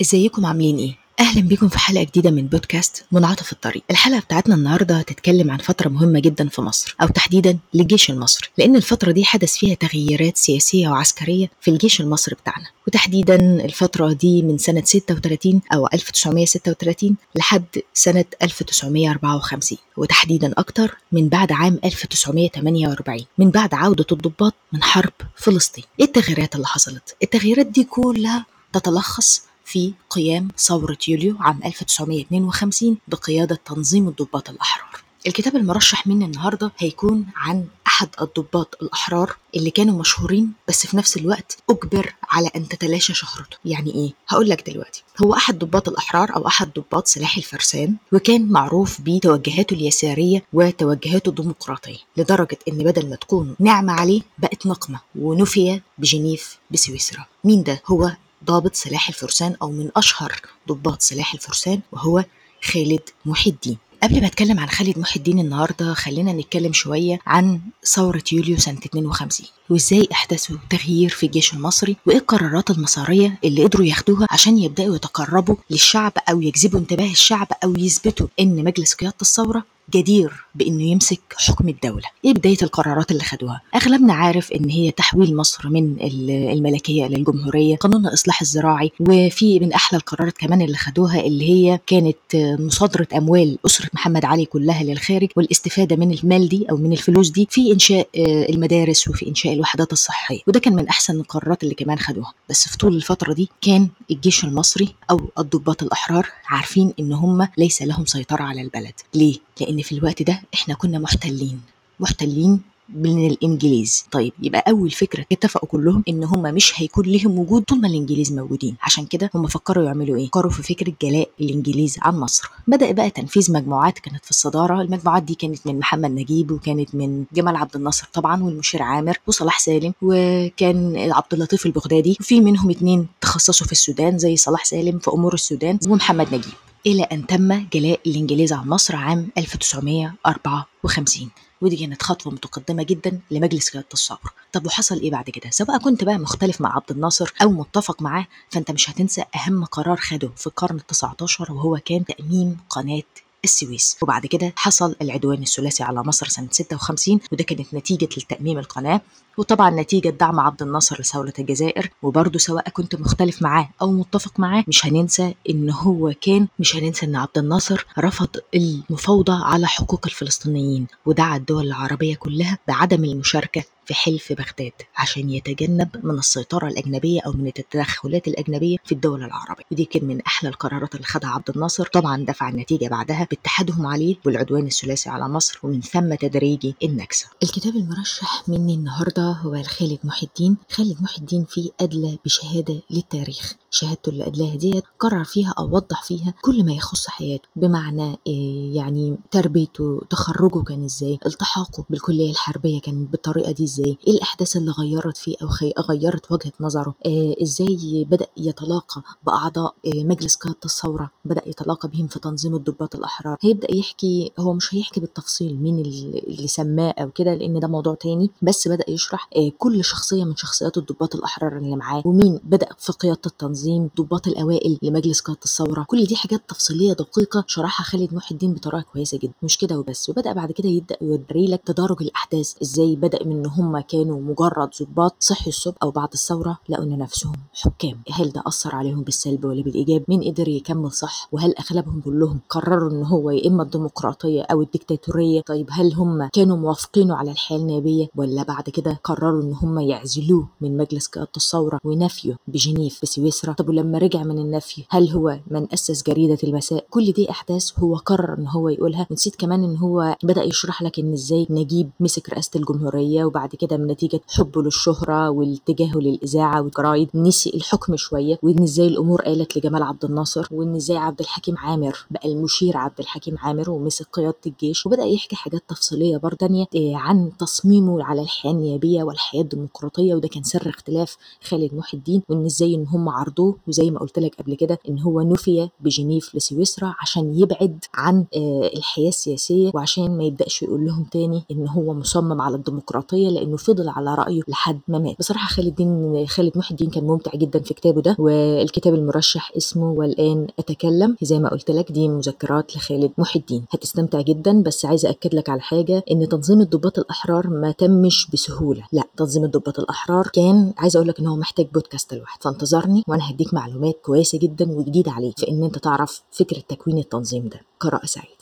إزيكم؟ عاملين إيه؟ أهلا بيكم في حلقة جديدة من بودكاست منعطف الطريق. الحلقة بتاعتنا النهارده هتتكلم عن فترة مهمة جدا في مصر أو تحديدا للجيش المصري لأن الفترة دي حدث فيها تغييرات سياسية وعسكرية في الجيش المصري بتاعنا. وتحديدا الفترة دي من سنة 36 أو 1936 لحد سنة 1954 وتحديدا أكتر من بعد عام 1948 من بعد عودة الضباط من حرب فلسطين. إيه التغييرات اللي حصلت؟ التغييرات دي كلها تتلخص في قيام ثورة يوليو عام 1952 بقيادة تنظيم الضباط الأحرار الكتاب المرشح مني النهاردة هيكون عن أحد الضباط الأحرار اللي كانوا مشهورين بس في نفس الوقت أجبر على أن تتلاشى شهرته يعني إيه؟ هقول لك دلوقتي هو أحد ضباط الأحرار أو أحد ضباط سلاح الفرسان وكان معروف بتوجهاته اليسارية وتوجهاته الديمقراطية لدرجة إن بدل ما تكون نعمة عليه بقت نقمة ونفي بجنيف بسويسرا مين ده؟ هو ضابط سلاح الفرسان أو من أشهر ضباط سلاح الفرسان وهو خالد محي الدين. قبل ما أتكلم عن خالد محي الدين النهارده خلينا نتكلم شوية عن ثورة يوليو سنة 52 وإزاي احدثوا تغيير في الجيش المصري وإيه القرارات المسارية اللي قدروا ياخدوها عشان يبدأوا يتقربوا للشعب أو يجذبوا انتباه الشعب أو يثبتوا إن مجلس قيادة الثورة جدير بإنه يمسك حكم الدولة. إيه بداية القرارات اللي خدوها؟ أغلبنا عارف إن هي تحويل مصر من الملكية للجمهوريه قانون الاصلاح الزراعي وفي من أحلى القرارات كمان اللي خدوها اللي هي كانت مصادرة أموال أسرة محمد علي كلها للخارج والاستفادة من المال دي أو من الفلوس دي في إنشاء المدارس وفي إنشاء الوحدات الصحية. وده كان من أحسن القرارات اللي كمان خدوها. بس في طول الفترة دي كان الجيش المصري أو الضباط الأحرار عارفين إن هم ليس لهم سيطرة على البلد. ليه؟ لأن في الوقت ده إحنا كنا محتلين محتلين من الإنجليز. طيب يبقى أول فكرة اتفقوا كلهم إن هم مش هيكون لهم وجود طول ما الإنجليز موجودين. عشان كده هم فكروا يعملوا إيه؟ فكروا في فكرة جلاء الإنجليز عن مصر. بدأ بقى تنفيذ مجموعات كانت في الصدارة. المجموعات دي كانت من محمد نجيب وكانت من جمال عبد الناصر طبعا والمشير عامر وصلاح سالم وكان عبد اللطيف البغدادي. وفي منهم اتنين تخصصوا في السودان زي صلاح سالم في أمور السودان ومحمد نجيب. إلى أن تم جلاء الإنجليز عن مصر عام 1954 ودي كانت خطوة متقدمة جدا لمجلس قيادة الثورة طب وحصل إيه بعد كده؟ سواء كنت بقى مختلف مع عبد الناصر أو متفق معاه فأنت مش هتنسى أهم قرار خده في القرن التسعة عشر وهو كان تأميم قناة السويس. وبعد كده حصل العدوان الثلاثي على مصر سنة 56 وده كانت نتيجة لتأميم القناة. وطبعا نتيجة دعم عبد الناصر لثورة الجزائر وبرضه سواء كنت مختلف معاه أو متفق معاه مش هننسى إن هو كان مش هننسى إن عبد الناصر رفض المفاوضة على حقوق الفلسطينيين ودعا الدول العربية كلها بعدم المشاركة في حلف بغداد عشان يتجنب من السيطرة الأجنبية أو من التدخلات الأجنبية في الدول العربية. ودي كان من أحلى القرارات اللي خدها عبد الناصر. طبعا دفع النتيجة بعدها باتحادهم عليه والعدوان الثلاثي على مصر ومن ثم تدريجي النكسة. الكتاب المرشح مني هو خالد محي الدين خالد محي الدين فيه أدلى بشهادة للتاريخ شهادته اللي أدلاها ديت قرر فيها أو وضح فيها كل ما يخص حياته بمعنى إيه يعني تربيته تخرجه كان إزاي التحاقه بالكلية الحربية كان بالطريقة دي إزاي إيه الأحداث اللي غيرت فيه أو. غيرت وجهة نظره إيه إزاي بدأ يتلاقى بأعضاء إيه مجلس قيادة الثورة بدأ يتلاقى بهم في تنظيم الضباط الأحرار هيبدأ يحكي هو مش هيحكي بالتفصيل مين اللي سماه أو كده لأن ده موضوع تاني بس بدأ يشرح إيه كل شخصية من شخصيات الضباط الأحرار اللي معاه ومين بدأ في قيادة التنظيم ضباط الأوائل لمجلس قاده الثورة. كل دي حاجات تفصيلية دقيقة شرحها خالد محي الدين بطريقة كويسة جدا. مش كده وبس. وبدأ بعد كده يبدأ يوري لك تدارج الأحداث. إزاي بدأ من إن هم كانوا مجرد ضباط صحي الصبح أو بعد الثورة؟ لقوا إن نفسهم حكام. هل ده أثر عليهم بالسلب ولا بالإيجاب؟ مين قدر يكمل صح؟ وهل أغلبهم كلهم قرروا إن هو يا إما الديمقراطية أو الديكتاتورية؟ طيب هل هم كانوا موافقينه على الحياة النيابية ولا بعد كده قرروا إن هم يعزلوه من مجلس قياده الثوره ونفيه بجنيف بسويسرا طب ولما رجع من النفي هل هو من أسس جريدة المساء؟ كل دي أحداث هو قرر إن هو يقولها. ونسيت كمان إن هو بدأ يشرح لك إن إزاي نجيب مسك رئاسة الجمهورية وبعد كده من نتيجه حبه للشهرة واتجاهه للإذاعة والجرايد. نسي الحكم شوية وإن إزاي الأمور قالت لجمال عبد الناصر وإن إزاي عبد الحكيم عامر بقى المشير عبد الحكيم عامر ومسك قيادة الجيش. وبدأ يحكي حاجات تفصيلية برضه تانية عن تصميمه على الحياة التربيه والحياة الديمقراطية وده كان سر اختلاف خالد محي الدين وإن إزاي إن هم عرضوه وزي ما قلت لك قبل كده إن هو نفي بجنيف لسويسرا عشان يبعد عن آه، الحياة السياسية وعشان ما يبدأش يقول لهم تاني إن هو مصمم على الديمقراطية لأنه فضل على رأيه لحد ما مات. بصراحة خالد الدين خالد محي الدين كان ممتع جدا في كتابه ده والكتاب المرشح اسمه والآن أتكلم. زي ما قلت لك دي مذكرات لخالد محي الدين. هتستمتع جدا بس عايزة اكد لك على حاجة إن تنظيم الضباط الأحرار ما تمش بسهولة. لا تنظيم الضباط الأحرار كان عايزه أقول لك إن هو محتاج بودكاست لوحده. فانتظرني وأنا هديك معلومات كويسة جدا وجديدة عليك في إن أنت تعرف فكرة تكوين التنظيم ده. قراءه سعيده